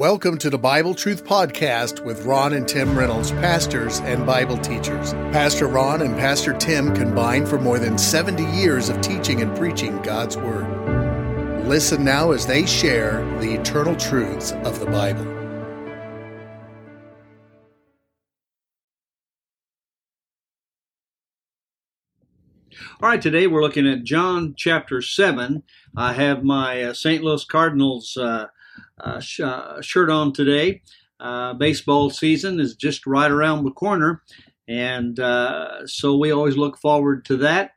Welcome to the Bible Truth Podcast with Ron and Tim Reynolds, pastors and Bible teachers. Pastor Ron and Pastor Tim combined for more than 70 years of teaching and preaching God's Word. Listen now as they share the eternal truths of the Bible. All right, today we're looking at John chapter 7. I have my uh, St. Louis Cardinals uh, sh- uh, shirt on today. Uh, baseball season is just right around the corner, and uh, so we always look forward to that.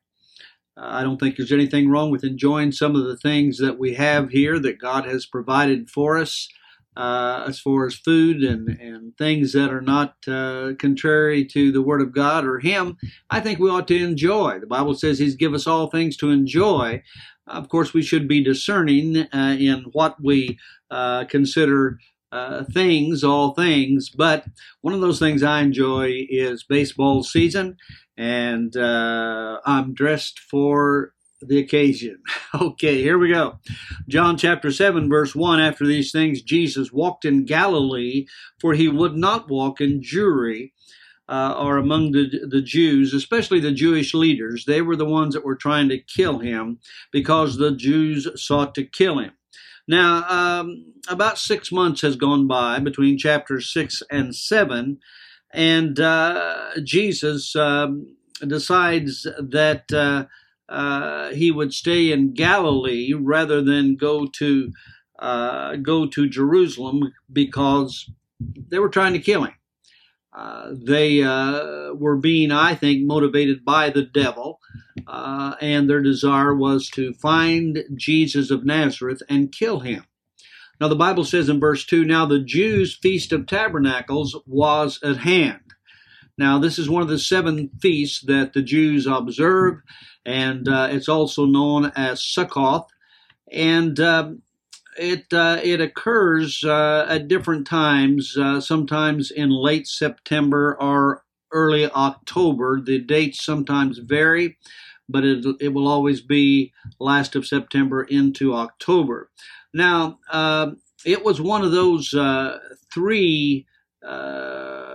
I don't think there's anything wrong with enjoying some of the things that we have here that God has provided for us. Uh, as far as food and, and things that are not uh, contrary to the Word of God or Him, I think we ought to enjoy. The Bible says He's given us all things to enjoy. Of course, we should be discerning uh, in what we uh, consider uh, things, all things, but one of those things I enjoy is baseball season, and uh, I'm dressed for the occasion. Okay, here we go. John chapter 7, verse 1 After these things, Jesus walked in Galilee, for he would not walk in Jewry. Uh, or among the, the Jews, especially the Jewish leaders. They were the ones that were trying to kill him because the Jews sought to kill him. Now, um, about six months has gone by between chapters six and seven, and uh, Jesus um, decides that uh, he would stay in Galilee rather than go to uh, go to Jerusalem because they were trying to kill him. Uh, they uh, were being, I think, motivated by the devil, uh, and their desire was to find Jesus of Nazareth and kill him. Now, the Bible says in verse 2 Now the Jews' Feast of Tabernacles was at hand. Now, this is one of the seven feasts that the Jews observe, and uh, it's also known as Sukkoth. And um, it uh, it occurs uh, at different times, uh, sometimes in late September or early October. The dates sometimes vary, but it, it will always be last of September into October. Now, um, it was one of those uh, three uh,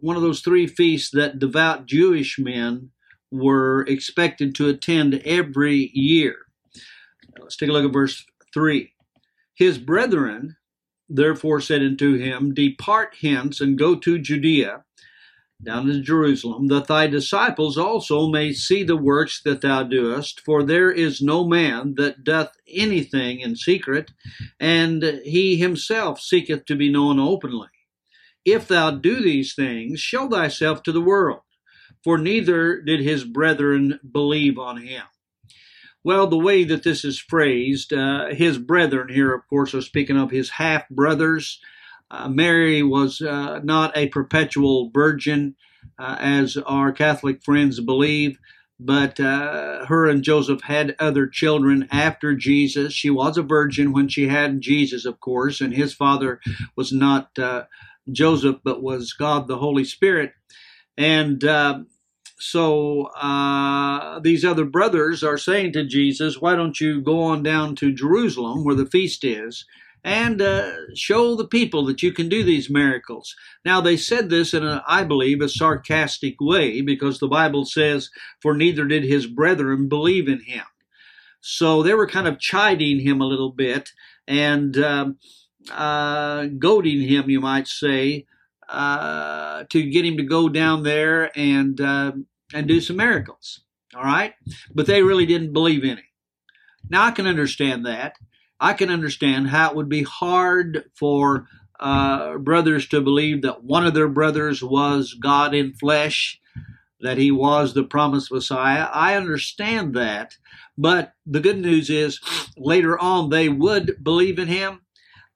one of those three feasts that devout Jewish men were expected to attend every year. Let's take a look at verse 3. His brethren therefore said unto him, Depart hence and go to Judea, down to Jerusalem, that thy disciples also may see the works that thou doest. For there is no man that doth anything in secret, and he himself seeketh to be known openly. If thou do these things, show thyself to the world. For neither did his brethren believe on him. Well, the way that this is phrased, uh, his brethren here, of course, are speaking of his half brothers. Uh, Mary was uh, not a perpetual virgin, uh, as our Catholic friends believe, but uh, her and Joseph had other children after Jesus. She was a virgin when she had Jesus, of course, and his father was not uh, Joseph, but was God the Holy Spirit. And so uh, these other brothers are saying to Jesus, Why don't you go on down to Jerusalem where the feast is and uh, show the people that you can do these miracles? Now, they said this in, a, I believe, a sarcastic way because the Bible says, For neither did his brethren believe in him. So they were kind of chiding him a little bit and um, uh, goading him, you might say, uh, to get him to go down there and uh, and do some miracles. All right, but they really didn't believe him. Now I can understand that. I can understand how it would be hard for uh, brothers to believe that one of their brothers was God in flesh, that he was the promised Messiah. I understand that, but the good news is later on they would believe in him,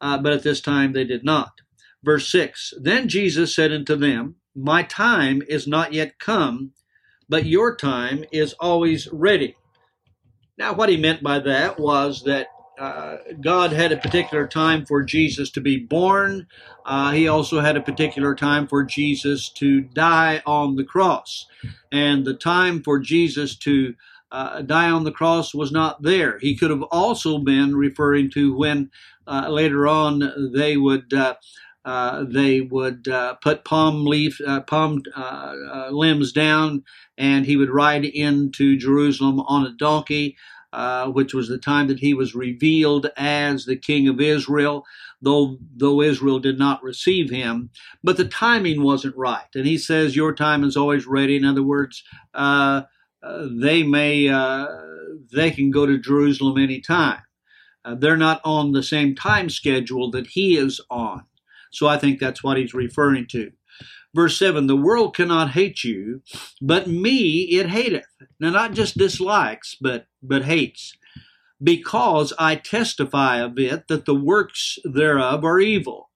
uh, but at this time they did not. Verse 6 Then Jesus said unto them, My time is not yet come, but your time is always ready. Now, what he meant by that was that uh, God had a particular time for Jesus to be born. Uh, he also had a particular time for Jesus to die on the cross. And the time for Jesus to uh, die on the cross was not there. He could have also been referring to when later on they would uh, uh, they would uh, put palm leaf uh, palm uh, limbs down, and he would ride into Jerusalem on a donkey. which was the time that he was revealed as the king of Israel, though though Israel did not receive him, but the timing wasn't right. And he says, "Your time is always ready." In other words, they may they can go to Jerusalem anytime. Uh, they're not on the same time schedule that he is on. So I think that's what he's referring to. Verse 7 The world cannot hate you, but me it hateth. Now, not just dislikes, but, but hates. Because I testify of it that the works thereof are evil.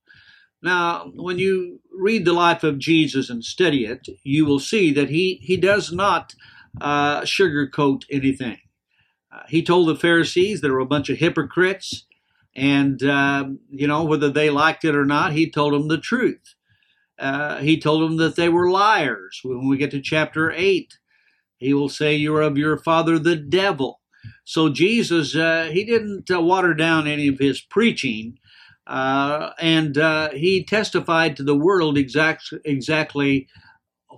Now, when you read the life of Jesus and study it, you will see that he, he does not uh, sugarcoat anything. Uh, he told the Pharisees there were a bunch of hypocrites, and uh, you know whether they liked it or not, he told them the truth. Uh, he told them that they were liars. When we get to chapter eight, he will say, "You are of your father the devil." So Jesus, uh, he didn't uh, water down any of his preaching. And he testified to the world exact, exactly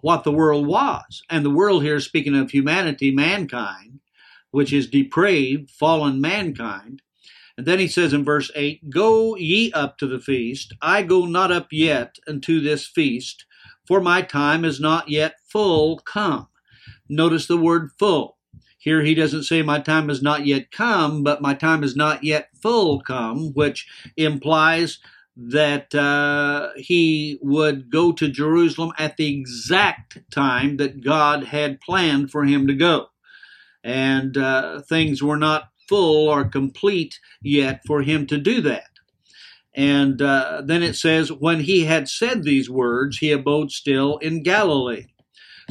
what the world was. And the world here, speaking of humanity, mankind, which is depraved, fallen mankind. And then he says in verse 8, Go ye up to the feast. I go not up yet unto this feast, for my time is not yet full come. Notice the word full. Here he doesn't say my time is not yet come, but my time is not yet full come, which implies that uh, he would go to Jerusalem at the exact time that God had planned for him to go and uh, things were not full or complete yet for him to do that. And uh, then it says, when he had said these words, he abode still in Galilee.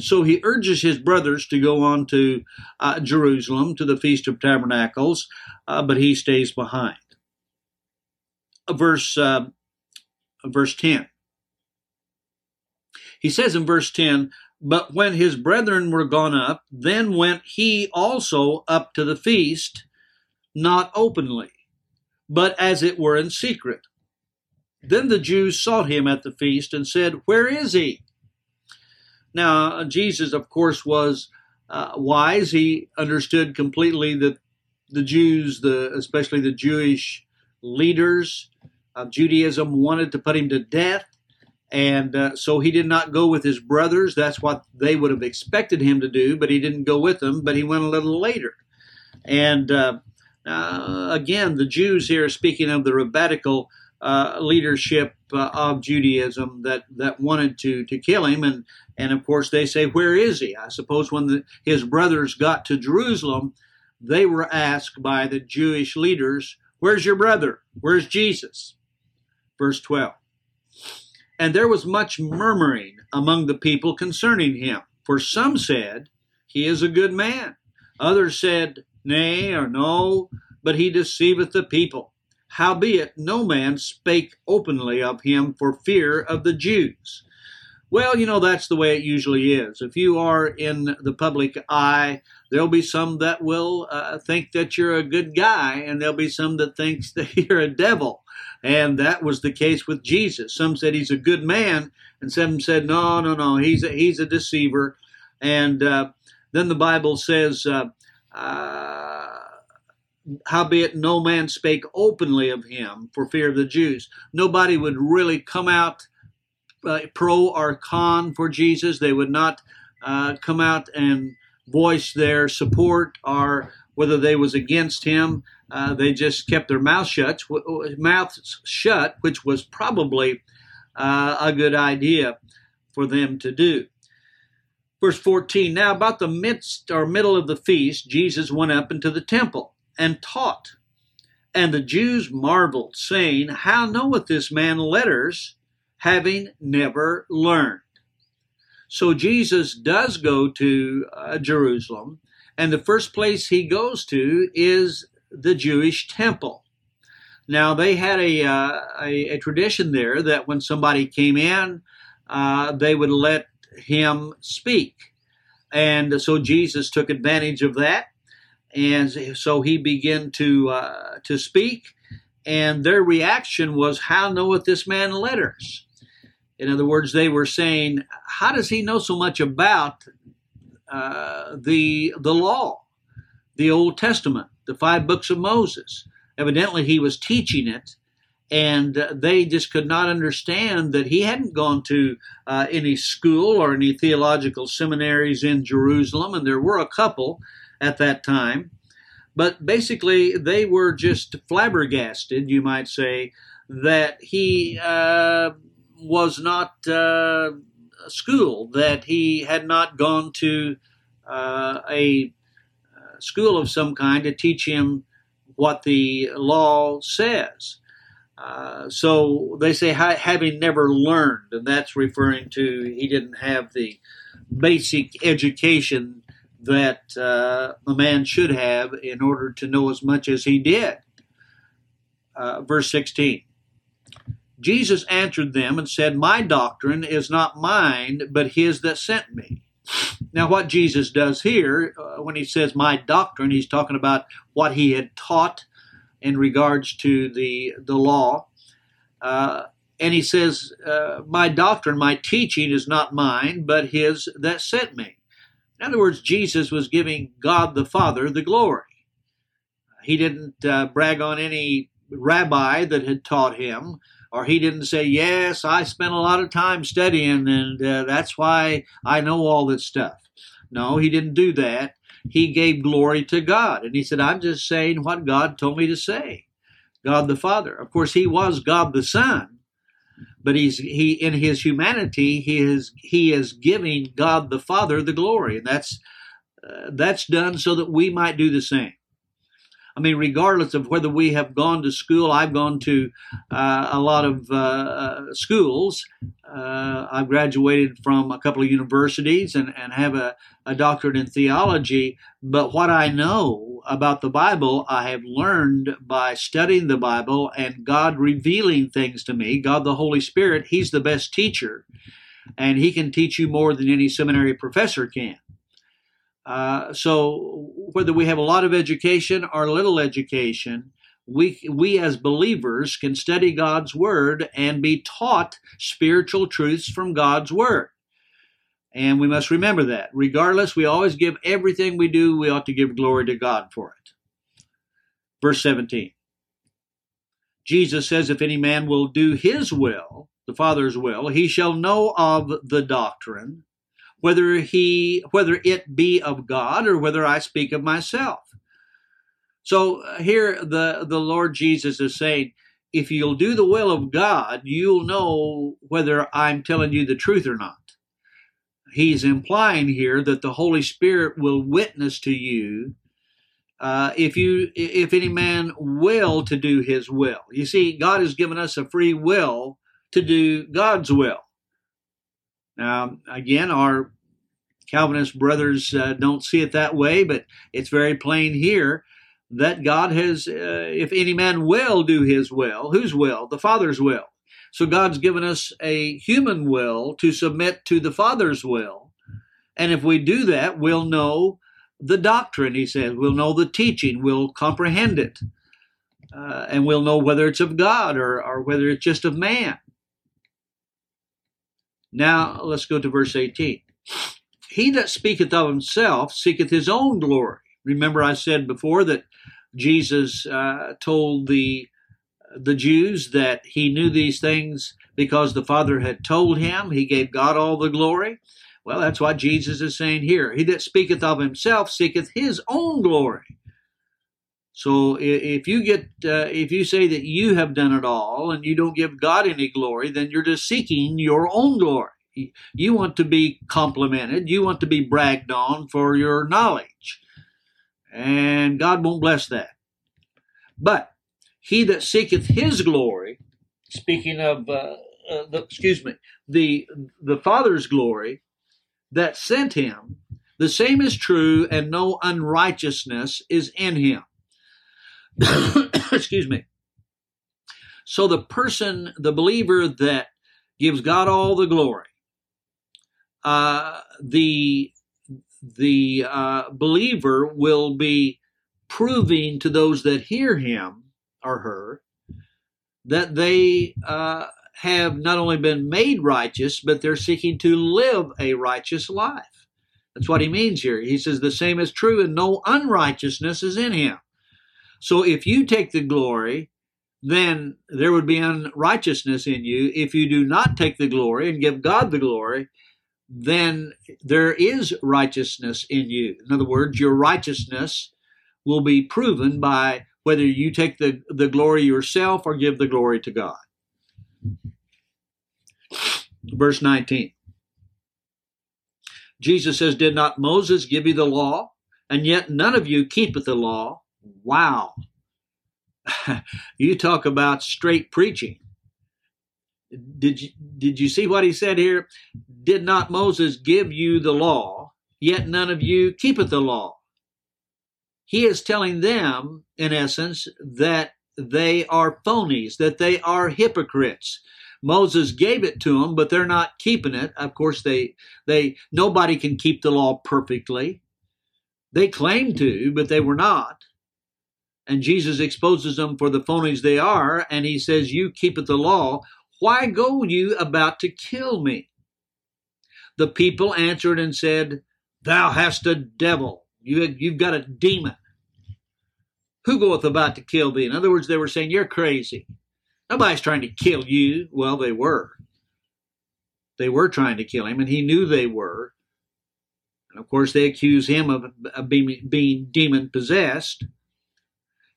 So he urges his brothers to go on to uh, Jerusalem to the Feast of Tabernacles, uh, but he stays behind. Verse, uh, verse 10. He says in verse 10, but when his brethren were gone up, then went he also up to the feast, not openly, but as it were in secret. Then the Jews sought him at the feast and said, Where is he? Now, Jesus, of course, was uh, wise. He understood completely that the Jews, the, especially the Jewish leaders of Judaism, wanted to put him to death. And uh, so he did not go with his brothers. That's what they would have expected him to do, but he didn't go with them, but he went a little later. And uh, uh, again, the Jews here, speaking of the rabbinical uh, leadership uh, of Judaism that, that wanted to, to kill him. And, and of course, they say, Where is he? I suppose when the, his brothers got to Jerusalem, they were asked by the Jewish leaders, Where's your brother? Where's Jesus? Verse 12. And there was much murmuring among the people concerning him. For some said, He is a good man. Others said, Nay, or no, but he deceiveth the people. Howbeit, no man spake openly of him for fear of the Jews. Well, you know, that's the way it usually is. If you are in the public eye, there'll be some that will uh, think that you're a good guy, and there'll be some that thinks that you're a devil. And that was the case with Jesus. Some said he's a good man, and some said, no, no, no, he's a, he's a deceiver. And uh, then the Bible says, uh, uh, howbeit no man spake openly of him for fear of the Jews. Nobody would really come out uh, pro or con for Jesus. They would not uh, come out and voice their support or whether they was against him. Uh, they just kept their mouth shut, mouths shut, which was probably uh, a good idea for them to do. Verse 14 Now, about the midst or middle of the feast, Jesus went up into the temple and taught. And the Jews marveled, saying, How knoweth this man letters, having never learned? So Jesus does go to uh, Jerusalem, and the first place he goes to is the Jewish temple. Now they had a, uh, a, a, tradition there that when somebody came in, uh, they would let him speak, and so Jesus took advantage of that, and so he began to uh, to speak, and their reaction was, How knoweth this man letters? In other words, they were saying, How does he know so much about uh, the, the law, the Old Testament, the five books of Moses? Evidently, he was teaching it, and they just could not understand that he hadn't gone to uh, any school or any theological seminaries in Jerusalem, and there were a couple at that time. But basically, they were just flabbergasted, you might say, that he uh, was not schooled, that he had not gone to uh, a uh, school of some kind to teach him what the law says. Uh, so they say having never learned, and that's referring to he didn't have the basic education that uh, a man should have in order to know as much as he did. Uh, verse 16 Jesus answered them and said, My doctrine is not mine, but his that sent me. Now, what Jesus does here, uh, when he says my doctrine, he's talking about what he had taught in regards to the, the law. Uh, and he says, uh, My doctrine, my teaching is not mine, but his that sent me. In other words, Jesus was giving God the Father the glory. He didn't uh, brag on any rabbi that had taught him, or he didn't say, Yes, I spent a lot of time studying, and uh, that's why I know all this stuff. No, he didn't do that. He gave glory to God. And he said, I'm just saying what God told me to say. God the Father. Of course, he was God the Son, but he's he in his humanity he is he is giving God the Father the glory, and that's uh, that's done so that we might do the same. I mean, regardless of whether we have gone to school, I've gone to uh, a lot of uh, uh schools. Uh, I've graduated from a couple of universities and, and have a, a doctorate in theology. But what I know about the Bible, I have learned by studying the Bible and God revealing things to me. God, the Holy Spirit, He's the best teacher, and He can teach you more than any seminary professor can. Uh, so whether we have a lot of education or little education, we we as believers can study God's word and be taught spiritual truths from God's word. And we must remember that. Regardless, we always give everything we do, we ought to give glory to God for it. Verse 17. Jesus says, If any man will do his will, the Father's will, he shall know of the doctrine, whether he whether it be of God or whether I speak of myself. So uh, here the the Lord Jesus is saying, if you'll do the will of God, you'll know whether I'm telling you the truth or not. He's implying here that the Holy Spirit will witness to you uh, if you if any man will to do his will. You see, God has given us a free will to do God's will. Now, again, our Calvinist brothers uh, don't see it that way, but it's very plain here that God has, uh, if any man will do his will, whose will? The Father's will. So God's given us a human will to submit to the Father's will. And if we do that, we'll know the doctrine, he says. We'll know the teaching. We'll comprehend it. Uh, and we'll know whether it's of God or, or whether it's just of man. Now, let's go to verse 18. He that speaketh of himself seeketh his own glory. Remember, I said before that Jesus uh, told the the Jews that he knew these things because the Father had told him. He gave God all the glory. Well, that's what Jesus is saying here. He that speaketh of himself seeketh his own glory. So if you get uh, if you say that you have done it all and you don't give God any glory, then you're just seeking your own glory. You want to be complimented, you want to be bragged on for your knowledge. And God won't bless that. But he that seeketh his glory, speaking of uh, uh, the, excuse me, the the Father's glory that sent him, the same is true, and no unrighteousness is in him. Excuse me. So the person, the believer that gives God all the glory, uh, the the uh, believer will be proving to those that hear him or her that they uh, have not only been made righteous, but they're seeking to live a righteous life. That's what he means here. He says the same is true, and no unrighteousness is in him. So if you take the glory, then there would be unrighteousness in you. If you do not take the glory and give God the glory, then there is righteousness in you. In other words, your righteousness will be proven by whether you take the, the glory yourself or give the glory to God. Verse 19. Jesus says, Did not Moses give you the law? And yet none of you keepeth the law. Wow. you talk about straight preaching. Did you, did you see what he said here? Did not Moses give you the law, yet none of you keepeth the law? He is telling them, in essence, that they are phonies, that they are hypocrites. Moses gave it to them, but they're not keeping it. Of course, they they nobody can keep the law perfectly. They claim to, but they were not. And Jesus exposes them for the phonies they are, and he says, You keepeth the law. Why go you about to kill me? The people answered and said, Thou hast a devil. You, you've got a demon. Who goeth about to kill thee? In other words, they were saying, You're crazy. Nobody's trying to kill you. Well, they were. They were trying to kill him, and he knew they were. And of course, they accuse him of, being, being demon possessed.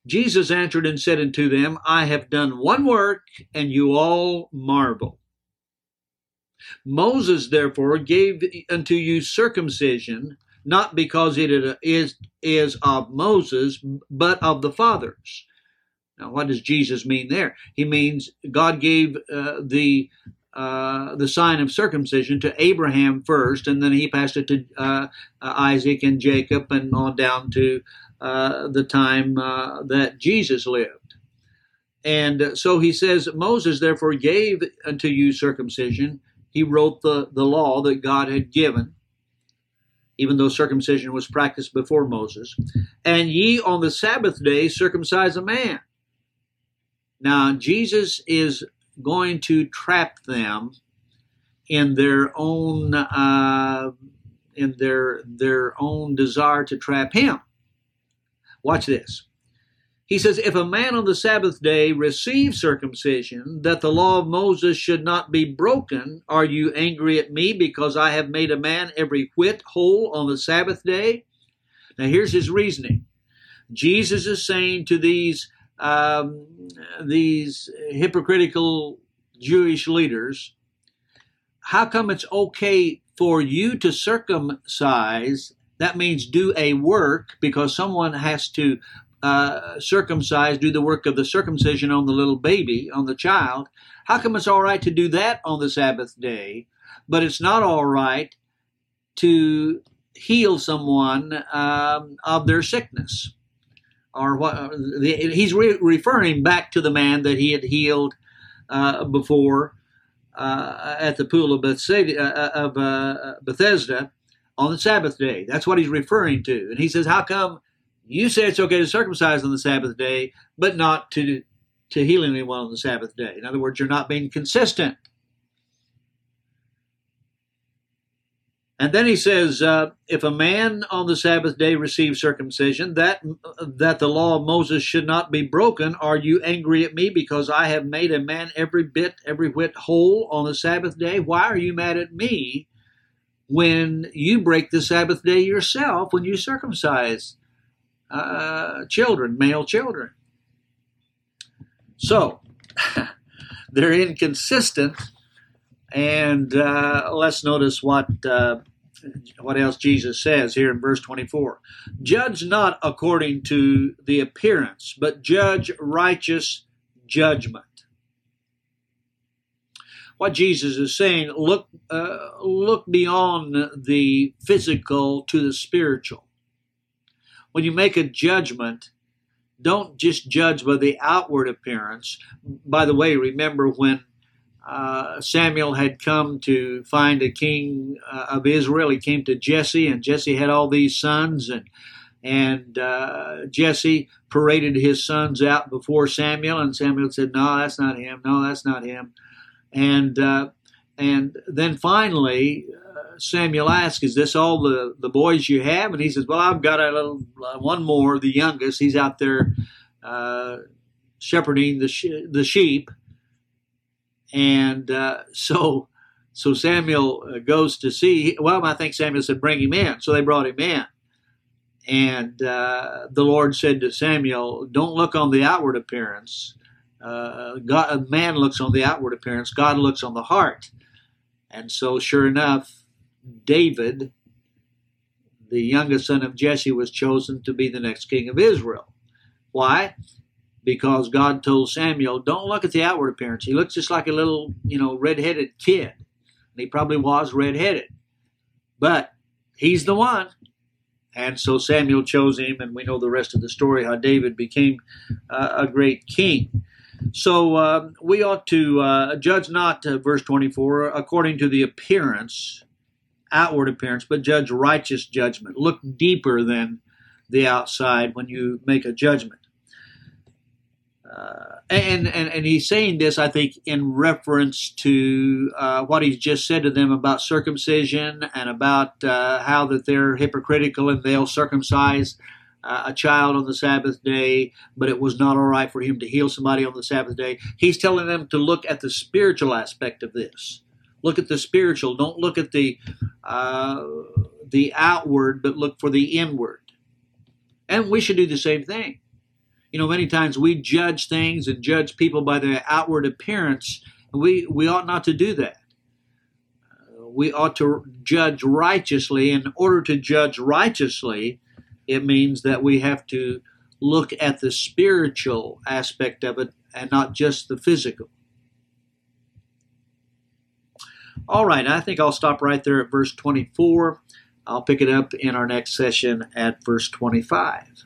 Jesus answered and said unto them, I have done one work, and you all marvel. Moses therefore gave unto you circumcision, not because it is, is of Moses, but of the fathers. Now, what does Jesus mean there? He means God gave uh, the uh, the sign of circumcision to Abraham first, and then he passed it to uh, Isaac and Jacob, and on down to the time uh, that Jesus lived. And so he says, Moses therefore gave unto you circumcision. He wrote the, the law that God had given, even though circumcision was practiced before Moses. And ye on the Sabbath day circumcise a man. Now, Jesus is going to trap them in their own uh, in their their own desire to trap him. Watch this. He says, If a man on the Sabbath day receive circumcision, that the law of Moses should not be broken, are you angry at me because I have made a man every whit whole on the Sabbath day? Now, here's his reasoning. Jesus is saying to these um, these hypocritical Jewish leaders, how come it's okay for you to circumcise? That means do a work because someone has to uh, circumcise, do the work of the circumcision on the little baby, on the child. How come it's all right to do that on the Sabbath day, but it's not all right to heal someone um, of their sickness? or what uh, he's re- referring back to the man that he had healed uh, before uh, at the pool of Bethesda, uh, of uh, Bethesda on the Sabbath day. That's what he's referring to. And he says, "How come you say it's okay to circumcise on the Sabbath day, but not to to heal anyone on the Sabbath day?" In other words, you're not being consistent. And then he says, uh, if a man on the Sabbath day receives circumcision, that that the law of Moses should not be broken, are you angry at me because I have made a man every bit, every whit whole on the Sabbath day? Why are you mad at me when you break the Sabbath day yourself when you circumcise uh, children, male children? So they're inconsistent. And uh, let's notice what uh, what else Jesus says here in verse 24. Judge not according to the appearance, but judge righteous judgment. What Jesus is saying, look, uh, look beyond the physical to the spiritual. When you make a judgment, don't just judge by the outward appearance. By the way, remember when uh, Samuel had come to find a king uh, of Israel. He came to Jesse, and Jesse had all these sons, and and uh, Jesse paraded his sons out before Samuel, and Samuel said, "No, that's not him. No, that's not him." And uh, and then finally, uh, Samuel asks, "Is this all the the boys you have?" And he says, "Well, I've got a little uh, one more, the youngest. He's out there uh, shepherding the sh- the sheep." And uh, so so Samuel goes to see. Well, I think Samuel said, "Bring him in." So they brought him in. And uh, the Lord said to Samuel, Don't look on the outward appearance. Uh, God, man looks on the outward appearance, God looks on the heart. And so, sure enough, David, the youngest son of Jesse, was chosen to be the next king of Israel. Why? Because God told Samuel, Don't look at the outward appearance. He looks just like a little, you know, red-headed kid. And he probably was red-headed. But he's the one. And so Samuel chose him, and we know the rest of the story how David became uh, a great king. So uh, we ought to uh, judge not, uh, verse 24, according to the appearance, outward appearance, but judge righteous judgment. Look deeper than the outside when you make a judgment. Uh, and, and and he's saying this, I think, in reference to uh, what he's just said to them about circumcision and about uh, how that they're hypocritical and they'll circumcise a child on the Sabbath day, but it was not all right for him to heal somebody on the Sabbath day. He's telling them to look at the spiritual aspect of this. Look at the spiritual. Don't look at the uh, the outward, but look for the inward. And we should do the same thing you know, many times we judge things and judge people by their outward appearance. We we ought not to do that. We ought to judge righteously. In order to judge righteously, it means that we have to look at the spiritual aspect of it and not just the physical. All right, I think I'll stop right there at verse 24. I'll pick it up in our next session at verse 25.